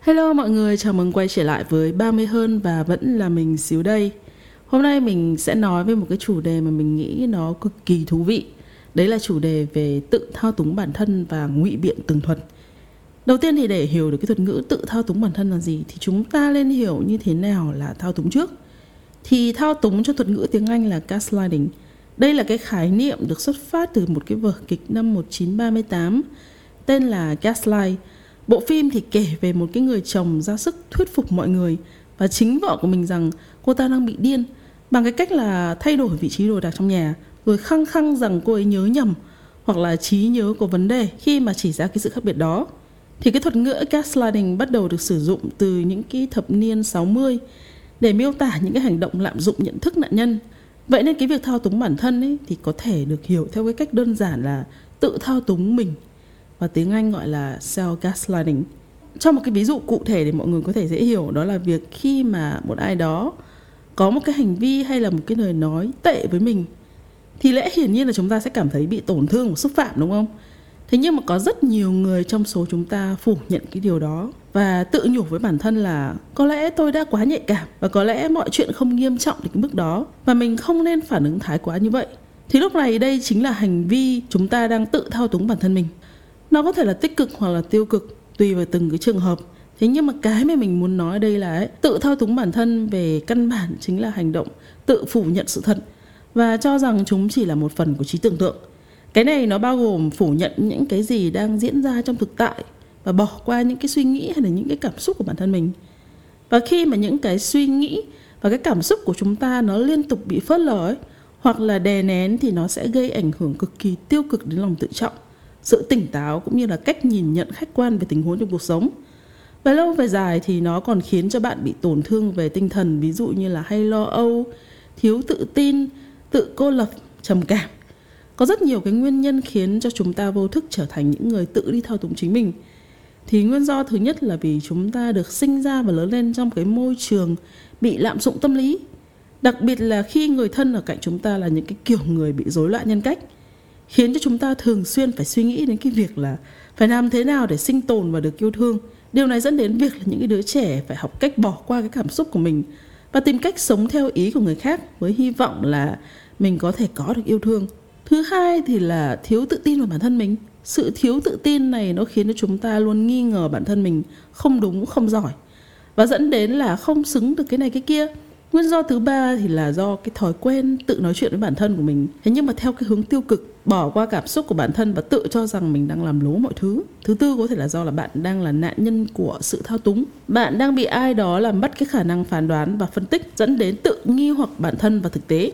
Hello mọi người, chào mừng quay trở lại với 30 hơn và vẫn là mình xíu đây. Hôm nay mình sẽ nói về một cái chủ đề mà mình nghĩ nó cực kỳ thú vị. Đấy là chủ đề về tự thao túng bản thân và ngụy biện tường thuật. Đầu tiên thì để hiểu được cái thuật ngữ tự thao túng bản thân là gì thì chúng ta nên hiểu như thế nào là thao túng trước. Thì thao túng cho thuật ngữ tiếng Anh là gaslighting. Đây là cái khái niệm được xuất phát từ một cái vở kịch năm 1938 tên là Gaslight Bộ phim thì kể về một cái người chồng ra sức thuyết phục mọi người và chính vợ của mình rằng cô ta đang bị điên, bằng cái cách là thay đổi vị trí đồ đạc trong nhà, rồi khăng khăng rằng cô ấy nhớ nhầm hoặc là trí nhớ có vấn đề khi mà chỉ ra cái sự khác biệt đó. Thì cái thuật ngữ gaslighting bắt đầu được sử dụng từ những cái thập niên 60 để miêu tả những cái hành động lạm dụng nhận thức nạn nhân. Vậy nên cái việc thao túng bản thân ấy thì có thể được hiểu theo cái cách đơn giản là tự thao túng mình và tiếng Anh gọi là self gaslighting. Cho một cái ví dụ cụ thể để mọi người có thể dễ hiểu, đó là việc khi mà một ai đó có một cái hành vi hay là một cái lời nói tệ với mình, thì lẽ hiển nhiên là chúng ta sẽ cảm thấy bị tổn thương và xúc phạm, đúng không? Thế nhưng mà có rất nhiều người trong số chúng ta phủ nhận cái điều đó và tự nhủ với bản thân là có lẽ tôi đã quá nhạy cảm và có lẽ mọi chuyện không nghiêm trọng đến cái mức đó và mình không nên phản ứng thái quá như vậy. Thì lúc này đây chính là hành vi chúng ta đang tự thao túng bản thân mình nó có thể là tích cực hoặc là tiêu cực tùy vào từng cái trường hợp. Thế nhưng mà cái mà mình muốn nói đây là ấy, tự thao túng bản thân về căn bản chính là hành động tự phủ nhận sự thật và cho rằng chúng chỉ là một phần của trí tưởng tượng. Cái này nó bao gồm phủ nhận những cái gì đang diễn ra trong thực tại và bỏ qua những cái suy nghĩ hay là những cái cảm xúc của bản thân mình. Và khi mà những cái suy nghĩ và cái cảm xúc của chúng ta nó liên tục bị phớt lờ ấy hoặc là đè nén thì nó sẽ gây ảnh hưởng cực kỳ tiêu cực đến lòng tự trọng sự tỉnh táo cũng như là cách nhìn nhận khách quan về tình huống trong cuộc sống. Về lâu về dài thì nó còn khiến cho bạn bị tổn thương về tinh thần, ví dụ như là hay lo âu, thiếu tự tin, tự cô lập, trầm cảm. Có rất nhiều cái nguyên nhân khiến cho chúng ta vô thức trở thành những người tự đi thao túng chính mình. Thì nguyên do thứ nhất là vì chúng ta được sinh ra và lớn lên trong cái môi trường bị lạm dụng tâm lý. Đặc biệt là khi người thân ở cạnh chúng ta là những cái kiểu người bị rối loạn nhân cách khiến cho chúng ta thường xuyên phải suy nghĩ đến cái việc là phải làm thế nào để sinh tồn và được yêu thương. Điều này dẫn đến việc là những cái đứa trẻ phải học cách bỏ qua cái cảm xúc của mình và tìm cách sống theo ý của người khác với hy vọng là mình có thể có được yêu thương. Thứ hai thì là thiếu tự tin vào bản thân mình. Sự thiếu tự tin này nó khiến cho chúng ta luôn nghi ngờ bản thân mình không đúng, không giỏi và dẫn đến là không xứng được cái này, cái kia nguyên do thứ ba thì là do cái thói quen tự nói chuyện với bản thân của mình. Thế nhưng mà theo cái hướng tiêu cực, bỏ qua cảm xúc của bản thân và tự cho rằng mình đang làm lố mọi thứ. Thứ tư có thể là do là bạn đang là nạn nhân của sự thao túng. Bạn đang bị ai đó làm mất cái khả năng phán đoán và phân tích, dẫn đến tự nghi hoặc bản thân và thực tế.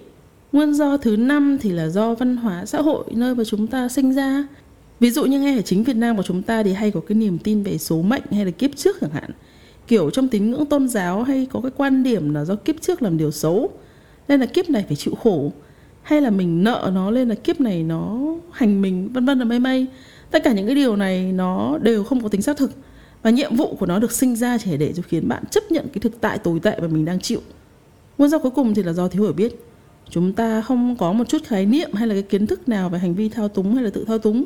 Nguyên do thứ năm thì là do văn hóa xã hội, nơi mà chúng ta sinh ra. Ví dụ như ngay ở chính việt nam của chúng ta thì hay có cái niềm tin về số mệnh hay là kiếp trước chẳng hạn kiểu trong tín ngưỡng tôn giáo hay có cái quan điểm là do kiếp trước làm điều xấu, nên là kiếp này phải chịu khổ, hay là mình nợ nó lên là kiếp này nó hành mình, vân vân là mây mây. Tất cả những cái điều này nó đều không có tính xác thực, và nhiệm vụ của nó được sinh ra chỉ để cho khiến bạn chấp nhận cái thực tại tồi tệ mà mình đang chịu. Nguyên do cuối cùng thì là do thiếu hiểu biết. Chúng ta không có một chút khái niệm hay là cái kiến thức nào về hành vi thao túng hay là tự thao túng,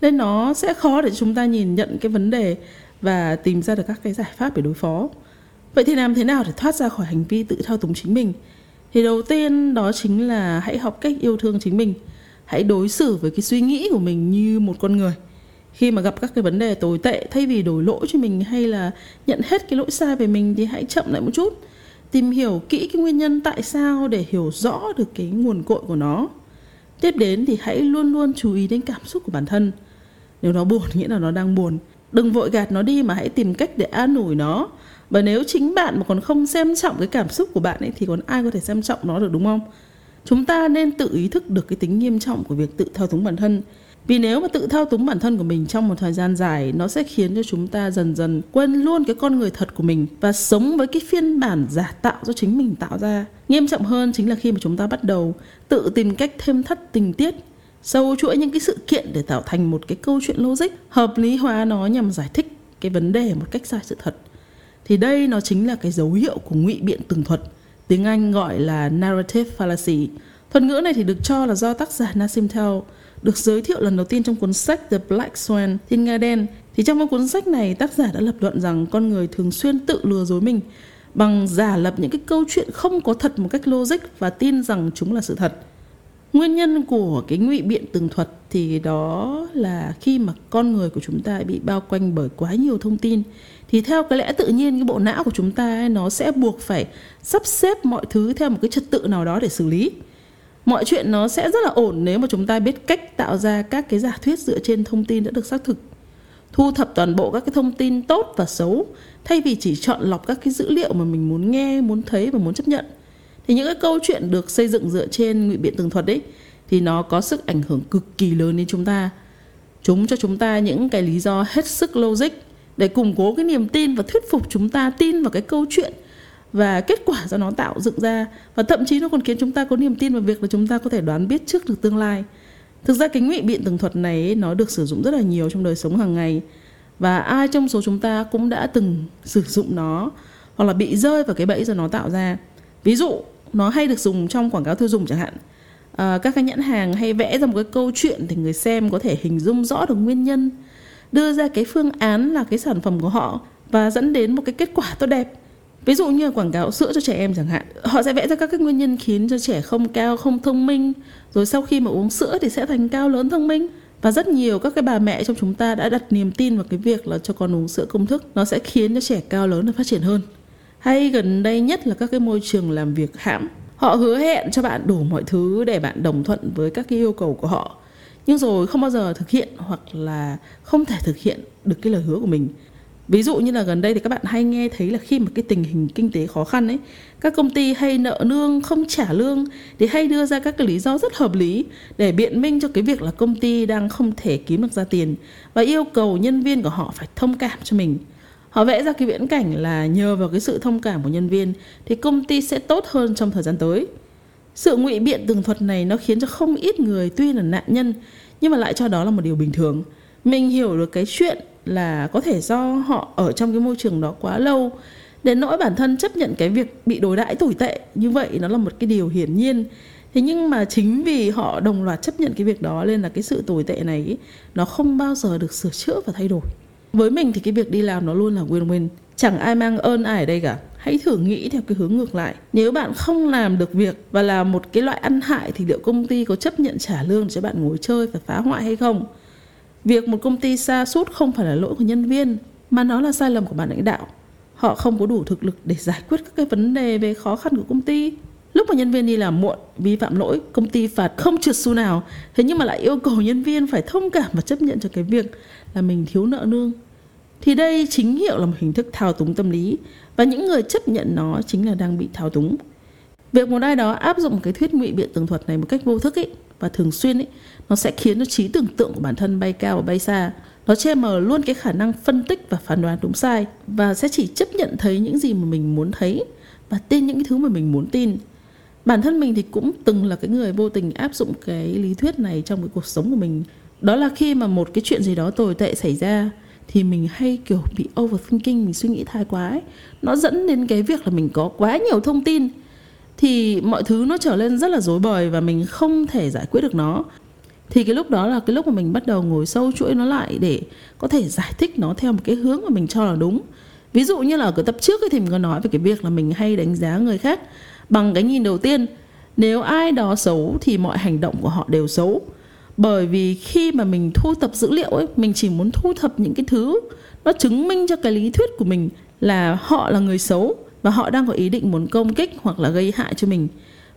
nên nó sẽ khó để chúng ta nhìn nhận cái vấn đề và tìm ra được các cái giải pháp để đối phó. Vậy thì làm thế nào để thoát ra khỏi hành vi tự thao túng chính mình? Thì đầu tiên đó chính là hãy học cách yêu thương chính mình. Hãy đối xử với cái suy nghĩ của mình như một con người. Khi mà gặp các cái vấn đề tồi tệ, thay vì đổ lỗi cho mình hay là nhận hết cái lỗi sai về mình thì hãy chậm lại một chút. Tìm hiểu kỹ cái nguyên nhân tại sao để hiểu rõ được cái nguồn cội của nó. Tiếp đến thì hãy luôn luôn chú ý đến cảm xúc của bản thân. Nếu nó buồn, nghĩa là nó đang buồn đừng vội gạt nó đi mà hãy tìm cách để an ủi nó. Và nếu chính bạn mà còn không xem trọng cái cảm xúc của bạn ấy, thì còn ai có thể xem trọng nó được, đúng không? Chúng ta nên tự ý thức được cái tính nghiêm trọng của việc tự thao túng bản thân. Vì nếu mà tự thao túng bản thân của mình trong một thời gian dài, nó sẽ khiến cho chúng ta dần dần quên luôn cái con người thật của mình và sống với cái phiên bản giả tạo do chính mình tạo ra. Nghiêm trọng hơn chính là khi mà chúng ta bắt đầu tự tìm cách thêm thắt tình tiết sâu chuỗi những cái sự kiện để tạo thành một cái câu chuyện logic hợp lý hóa nó nhằm giải thích cái vấn đề một cách sai sự thật. Thì đây nó chính là cái dấu hiệu của ngụy biện tường thuật, tiếng anh gọi là narrative fallacy. Thuật ngữ này thì được cho là do tác giả Nassim Taleb được giới thiệu lần đầu tiên trong cuốn sách The Black Swan, Thiên Nga Đen. Thì trong cuốn sách này, tác giả đã lập luận rằng con người thường xuyên tự lừa dối mình bằng giả lập những cái câu chuyện không có thật một cách logic và tin rằng chúng là sự thật nguyên nhân của cái ngụy biện tường thuật thì đó là khi mà con người của chúng ta bị bao quanh bởi quá nhiều thông tin thì theo cái lẽ tự nhiên cái bộ não của chúng ta ấy, nó sẽ buộc phải sắp xếp mọi thứ theo một cái trật tự nào đó để xử lý. Mọi chuyện nó sẽ rất là ổn nếu mà chúng ta biết cách tạo ra các cái giả thuyết dựa trên thông tin đã được xác thực. Thu thập toàn bộ các cái thông tin tốt và xấu thay vì chỉ chọn lọc các cái dữ liệu mà mình muốn nghe muốn thấy và muốn chấp nhận thì những cái câu chuyện được xây dựng dựa trên ngụy biện tường thuật ấy thì nó có sức ảnh hưởng cực kỳ lớn đến chúng ta. Chúng cho chúng ta những cái lý do hết sức logic để củng cố cái niềm tin và thuyết phục chúng ta tin vào cái câu chuyện và kết quả do nó tạo dựng ra. Và thậm chí nó còn khiến chúng ta có niềm tin vào việc là chúng ta có thể đoán biết trước được tương lai. Thực ra cái ngụy biện tường thuật này ấy, nó được sử dụng rất là nhiều trong đời sống hàng ngày. Và ai trong số chúng ta cũng đã từng sử dụng nó hoặc là bị rơi vào cái bẫy do nó tạo ra. Ví dụ nó hay được dùng trong quảng cáo tiêu dùng chẳng hạn. À, các cái nhãn hàng hay vẽ ra một cái câu chuyện thì người xem có thể hình dung rõ được nguyên nhân đưa ra cái phương án là cái sản phẩm của họ và dẫn đến một cái kết quả tốt đẹp. Ví dụ như quảng cáo sữa cho trẻ em chẳng hạn họ sẽ vẽ ra các cái nguyên nhân khiến cho trẻ không cao không thông minh rồi sau khi mà uống sữa thì sẽ thành cao lớn thông minh. Và rất nhiều các cái bà mẹ trong chúng ta đã đặt niềm tin vào cái việc là cho con uống sữa công thức nó sẽ khiến cho trẻ cao lớn và phát triển hơn hay gần đây nhất là các cái môi trường làm việc hãm. Họ hứa hẹn cho bạn đủ mọi thứ để bạn đồng thuận với các cái yêu cầu của họ. Nhưng rồi không bao giờ thực hiện hoặc là không thể thực hiện được cái lời hứa của mình. Ví dụ như là gần đây thì các bạn hay nghe thấy là khi mà cái tình hình kinh tế khó khăn ấy, các công ty hay nợ lương không trả lương thì hay đưa ra các cái lý do rất hợp lý để biện minh cho cái việc là công ty đang không thể kiếm được ra tiền và yêu cầu nhân viên của họ phải thông cảm cho mình họ vẽ ra cái viễn cảnh là nhờ vào cái sự thông cảm của nhân viên thì công ty sẽ tốt hơn trong thời gian tới. Sự ngụy biện tường thuật này nó khiến cho không ít người tuy là nạn nhân nhưng mà lại cho đó là một điều bình thường. Mình hiểu được cái chuyện là có thể do họ ở trong cái môi trường đó quá lâu đến nỗi bản thân chấp nhận cái việc bị đối đãi tồi tệ, như vậy nó là một cái điều hiển nhiên. Thế nhưng mà chính vì họ đồng loạt chấp nhận cái việc đó nên là cái sự tồi tệ này nó không bao giờ được sửa chữa và thay đổi với mình thì cái việc đi làm nó luôn là win-win. Chẳng ai mang ơn ai ở đây cả. Hãy thử nghĩ theo cái hướng ngược lại. Nếu bạn không làm được việc và là một cái loại ăn hại thì liệu công ty có chấp nhận trả lương cho bạn ngồi chơi và phá hoại hay không? Việc một công ty xa sút không phải là lỗi của nhân viên, mà nó là sai lầm của ban lãnh đạo. Họ không có đủ thực lực để giải quyết các cái vấn đề về khó khăn của công ty lúc mà nhân viên đi làm muộn, vi phạm lỗi, công ty phạt không trượt xu nào. Thế nhưng mà lại yêu cầu nhân viên phải thông cảm và chấp nhận cho cái việc là mình thiếu nợ nương. Thì đây chính hiệu là một hình thức thao túng tâm lý, và những người chấp nhận nó chính là đang bị thao túng. Việc một ai đó áp dụng cái thuyết ngụy biện tường thuật này một cách vô thức ấy và thường xuyên ấy nó sẽ khiến cho trí tưởng tượng của bản thân bay cao và bay xa. Nó che mờ luôn cái khả năng phân tích và phán đoán đúng sai, và sẽ chỉ chấp nhận thấy những gì mà mình muốn thấy và tin những cái thứ mà mình muốn tin bản thân mình thì cũng từng là cái người vô tình áp dụng cái lý thuyết này trong cái cuộc sống của mình. Đó là khi mà một cái chuyện gì đó tồi tệ xảy ra thì mình hay, kiểu, bị overthinking, mình suy nghĩ thái quá ấy. nó dẫn đến cái việc là mình có quá nhiều thông tin thì mọi thứ nó trở lên rất là rối bời và mình không thể giải quyết được nó. Thì cái lúc đó là cái lúc mà mình bắt đầu ngồi sâu chuỗi nó lại để có thể giải thích nó theo một cái hướng mà mình cho là đúng. Ví dụ như là ở cái tập trước thì mình có nói về cái việc là mình hay đánh giá người khác bằng cái nhìn đầu tiên. Nếu ai đó xấu thì mọi hành động của họ đều xấu. Bởi vì khi mà mình thu thập dữ liệu ấy, mình chỉ muốn thu thập những cái thứ nó chứng minh cho cái lý thuyết của mình là họ là người xấu và họ đang có ý định muốn công kích hoặc là gây hại cho mình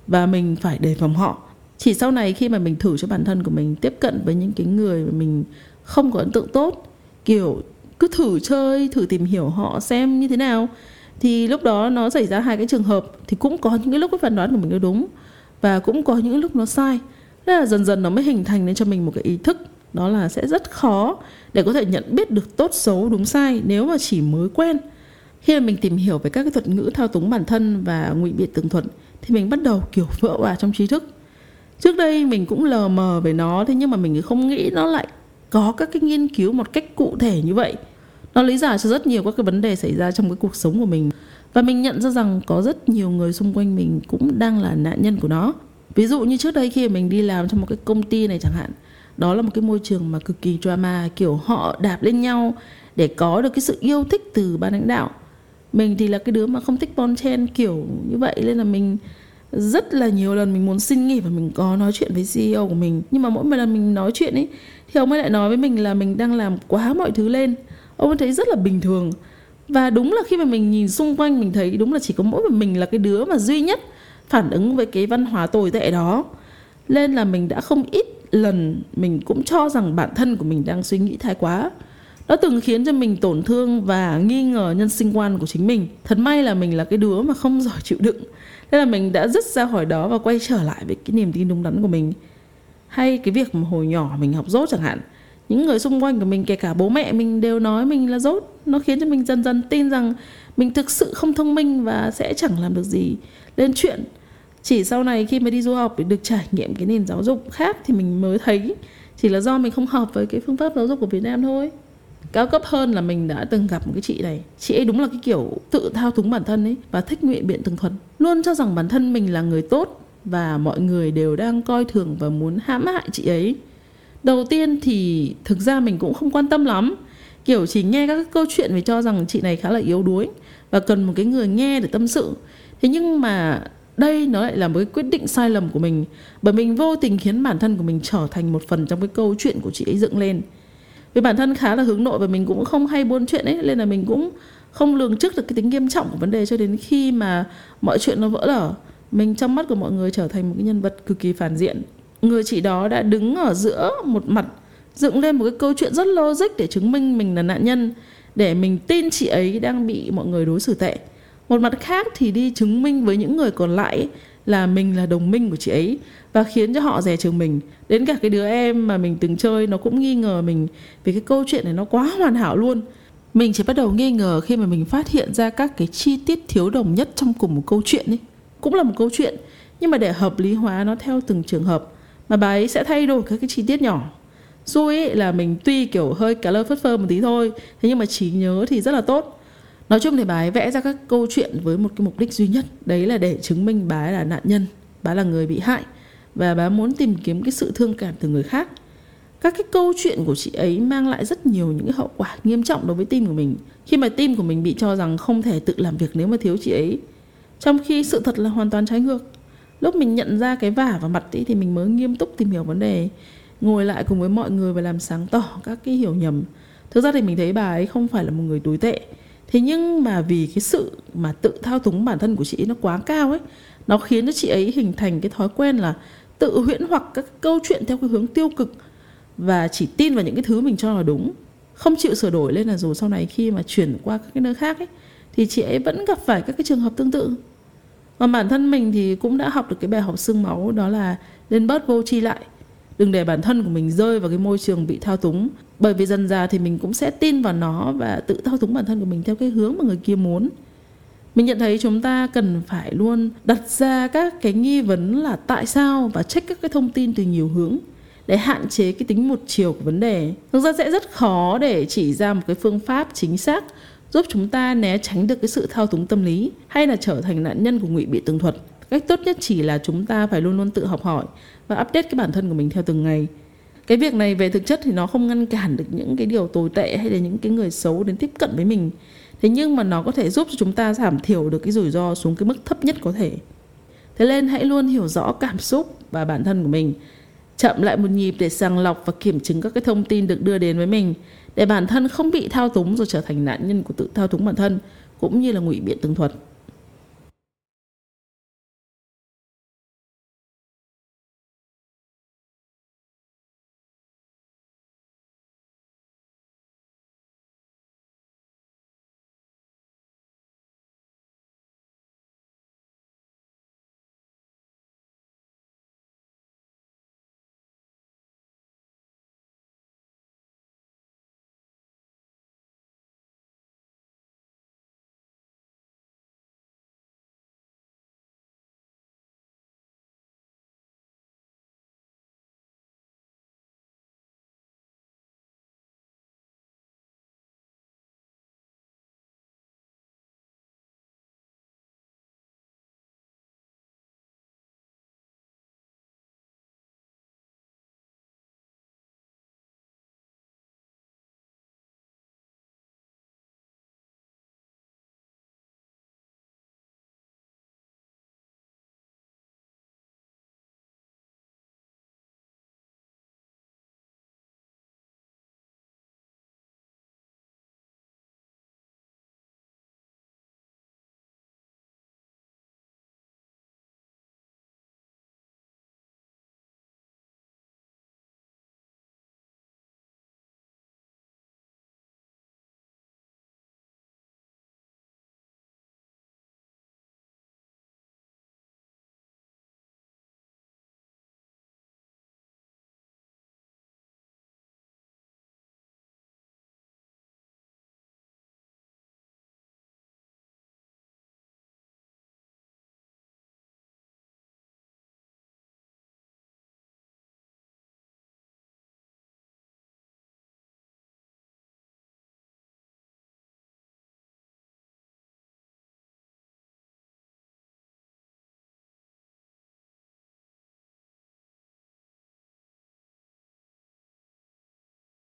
và mình phải đề phòng họ. Chỉ sau này khi mà mình thử cho bản thân của mình tiếp cận với những cái người mà mình không có ấn tượng tốt, kiểu cứ thử chơi, thử tìm hiểu họ xem như thế nào thì lúc đó nó xảy ra hai cái trường hợp thì cũng có những cái lúc cái phán đoán của mình nó đúng và cũng có những lúc nó sai. Thế là dần dần nó mới hình thành nên cho mình một cái ý thức, đó là sẽ rất khó để có thể nhận biết được tốt, xấu, đúng, sai nếu mà chỉ mới quen. Khi mà mình tìm hiểu về các cái thuật ngữ thao túng bản thân và ngụy biện tường thuật thì mình bắt đầu, kiểu, vỡ hòa trong trí thức. Trước đây mình cũng lờ mờ về nó thế nhưng mà mình không nghĩ nó lại có các cái nghiên cứu một cách cụ thể như vậy nó lý giải cho rất nhiều các cái vấn đề xảy ra trong cái cuộc sống của mình. Và mình nhận ra rằng có rất nhiều người xung quanh mình cũng đang là nạn nhân của nó. Ví dụ như trước đây khi mình đi làm trong một cái công ty này chẳng hạn, đó là một cái môi trường mà cực kỳ drama, kiểu họ đạp lên nhau để có được cái sự yêu thích từ ban lãnh đạo. Mình thì là cái đứa mà không thích bon chen kiểu như vậy, nên là mình rất là nhiều lần mình muốn xin nghỉ và mình có nói chuyện với CEO của mình. Nhưng mà mỗi một lần mình nói chuyện ấy, thì ông ấy lại nói với mình là mình đang làm quá mọi thứ lên ông ấy thấy rất là bình thường. Và đúng là khi mà mình nhìn xung quanh, mình thấy đúng là chỉ có mỗi mình là cái đứa mà duy nhất phản ứng với cái văn hóa tồi tệ đó. Nên là mình đã không ít lần mình cũng cho rằng bản thân của mình đang suy nghĩ thái quá. Nó từng khiến cho mình tổn thương và nghi ngờ nhân sinh quan của chính mình. Thật may là mình là cái đứa mà không giỏi chịu đựng. Nên là mình đã dứt ra khỏi đó và quay trở lại với cái niềm tin đúng đắn của mình. Hay cái việc mà hồi nhỏ mình học dốt chẳng hạn những người xung quanh của mình, kể cả bố mẹ mình đều nói mình là dốt. Nó khiến cho mình dần dần tin rằng mình thực sự không thông minh và sẽ chẳng làm được gì. Lên chuyện, chỉ sau này khi mà đi du học để được trải nghiệm cái nền giáo dục khác thì mình mới thấy chỉ là do mình không hợp với cái phương pháp giáo dục của Việt Nam thôi. Cao cấp hơn là mình đã từng gặp một cái chị này. Chị ấy đúng là cái kiểu tự thao túng bản thân ấy và thích nguyện biện tường thuật. Luôn cho rằng bản thân mình là người tốt và mọi người đều đang coi thường và muốn hãm hại chị ấy đầu tiên thì thực ra mình cũng không quan tâm lắm. Kiểu chỉ nghe các câu chuyện về cho rằng chị này khá là yếu đuối và cần một cái người nghe để tâm sự. Thế nhưng mà đây nó lại là một cái quyết định sai lầm của mình, bởi mình vô tình khiến bản thân của mình trở thành một phần trong cái câu chuyện của chị ấy dựng lên. Vì bản thân khá là hướng nội và mình cũng không hay buôn chuyện ấy, nên là mình cũng không lường trước được cái tính nghiêm trọng của vấn đề cho đến khi mà mọi chuyện nó vỡ lở. Mình trong mắt của mọi người trở thành một cái nhân vật cực kỳ phản diện người chị đó đã đứng ở giữa một mặt, dựng lên một cái câu chuyện rất logic để chứng minh mình là nạn nhân, để mình tin chị ấy đang bị mọi người đối xử tệ. Một mặt khác thì đi chứng minh với những người còn lại là mình là đồng minh của chị ấy và khiến cho họ rẻ chừng mình. Đến cả cái đứa em mà mình từng chơi, nó cũng nghi ngờ mình vì cái câu chuyện này nó quá hoàn hảo luôn. Mình chỉ bắt đầu nghi ngờ khi mà mình phát hiện ra các cái chi tiết thiếu đồng nhất trong cùng một câu chuyện ấy. Cũng là một câu chuyện, nhưng mà để hợp lý hóa nó theo từng trường hợp mà bà ấy sẽ thay đổi các cái chi tiết nhỏ. Xui ấy là mình tuy kiểu hơi cả lơ phất phơ một tí thôi, thế nhưng mà trí nhớ thì rất là tốt. Nói chung thì bà ấy vẽ ra các câu chuyện với một cái mục đích duy nhất, đấy là để chứng minh bà ấy là nạn nhân, bà là người bị hại, và bà muốn tìm kiếm cái sự thương cảm từ người khác. Các cái câu chuyện của chị ấy mang lại rất nhiều những cái hậu quả nghiêm trọng đối với tim của mình. Khi mà tim của mình bị cho rằng không thể tự làm việc nếu mà thiếu chị ấy, trong khi sự thật là hoàn toàn trái ngược lúc mình nhận ra cái vả vào mặt ấy thì mình mới nghiêm túc tìm hiểu vấn đề, ngồi lại cùng với mọi người và làm sáng tỏ các cái hiểu nhầm. Thực ra thì mình thấy bà ấy không phải là một người tồi tệ. Thế nhưng mà vì cái sự mà tự thao túng bản thân của chị ấy nó quá cao ấy, nó khiến cho chị ấy hình thành cái thói quen là tự huyễn hoặc các câu chuyện theo cái hướng tiêu cực và chỉ tin vào những cái thứ mình cho là đúng. Không chịu sửa đổi lên là dù sau này khi mà chuyển qua các cái nơi khác ấy, thì chị ấy vẫn gặp phải các cái trường hợp tương tự mà bản thân mình thì cũng đã học được cái bài học xương máu, đó là nên bớt vô tri lại. Đừng để bản thân của mình rơi vào cái môi trường bị thao túng. Bởi vì dần ra thì mình cũng sẽ tin vào nó và tự thao túng bản thân của mình theo cái hướng mà người kia muốn. Mình nhận thấy chúng ta cần phải luôn đặt ra các cái nghi vấn là tại sao và check các cái thông tin từ nhiều hướng để hạn chế cái tính một chiều của vấn đề. Thực ra sẽ rất khó để chỉ ra một cái phương pháp chính xác giúp chúng ta né tránh được cái sự thao túng tâm lý hay là trở thành nạn nhân của ngụy biện tường thuật. Cách tốt nhất chỉ là chúng ta phải luôn luôn tự học hỏi và update cái bản thân của mình theo từng ngày. Cái việc này về thực chất thì nó không ngăn cản được những cái điều tồi tệ hay là những cái người xấu đến tiếp cận với mình. Thế nhưng mà nó có thể giúp cho chúng ta giảm thiểu được cái rủi ro xuống cái mức thấp nhất có thể. Thế nên hãy luôn hiểu rõ cảm xúc và bản thân của mình. Chậm lại một nhịp để sàng lọc và kiểm chứng các cái thông tin được đưa đến với mình để bản thân không bị thao túng rồi trở thành nạn nhân của tự thao túng bản thân, cũng như là ngụy biện tường thuật.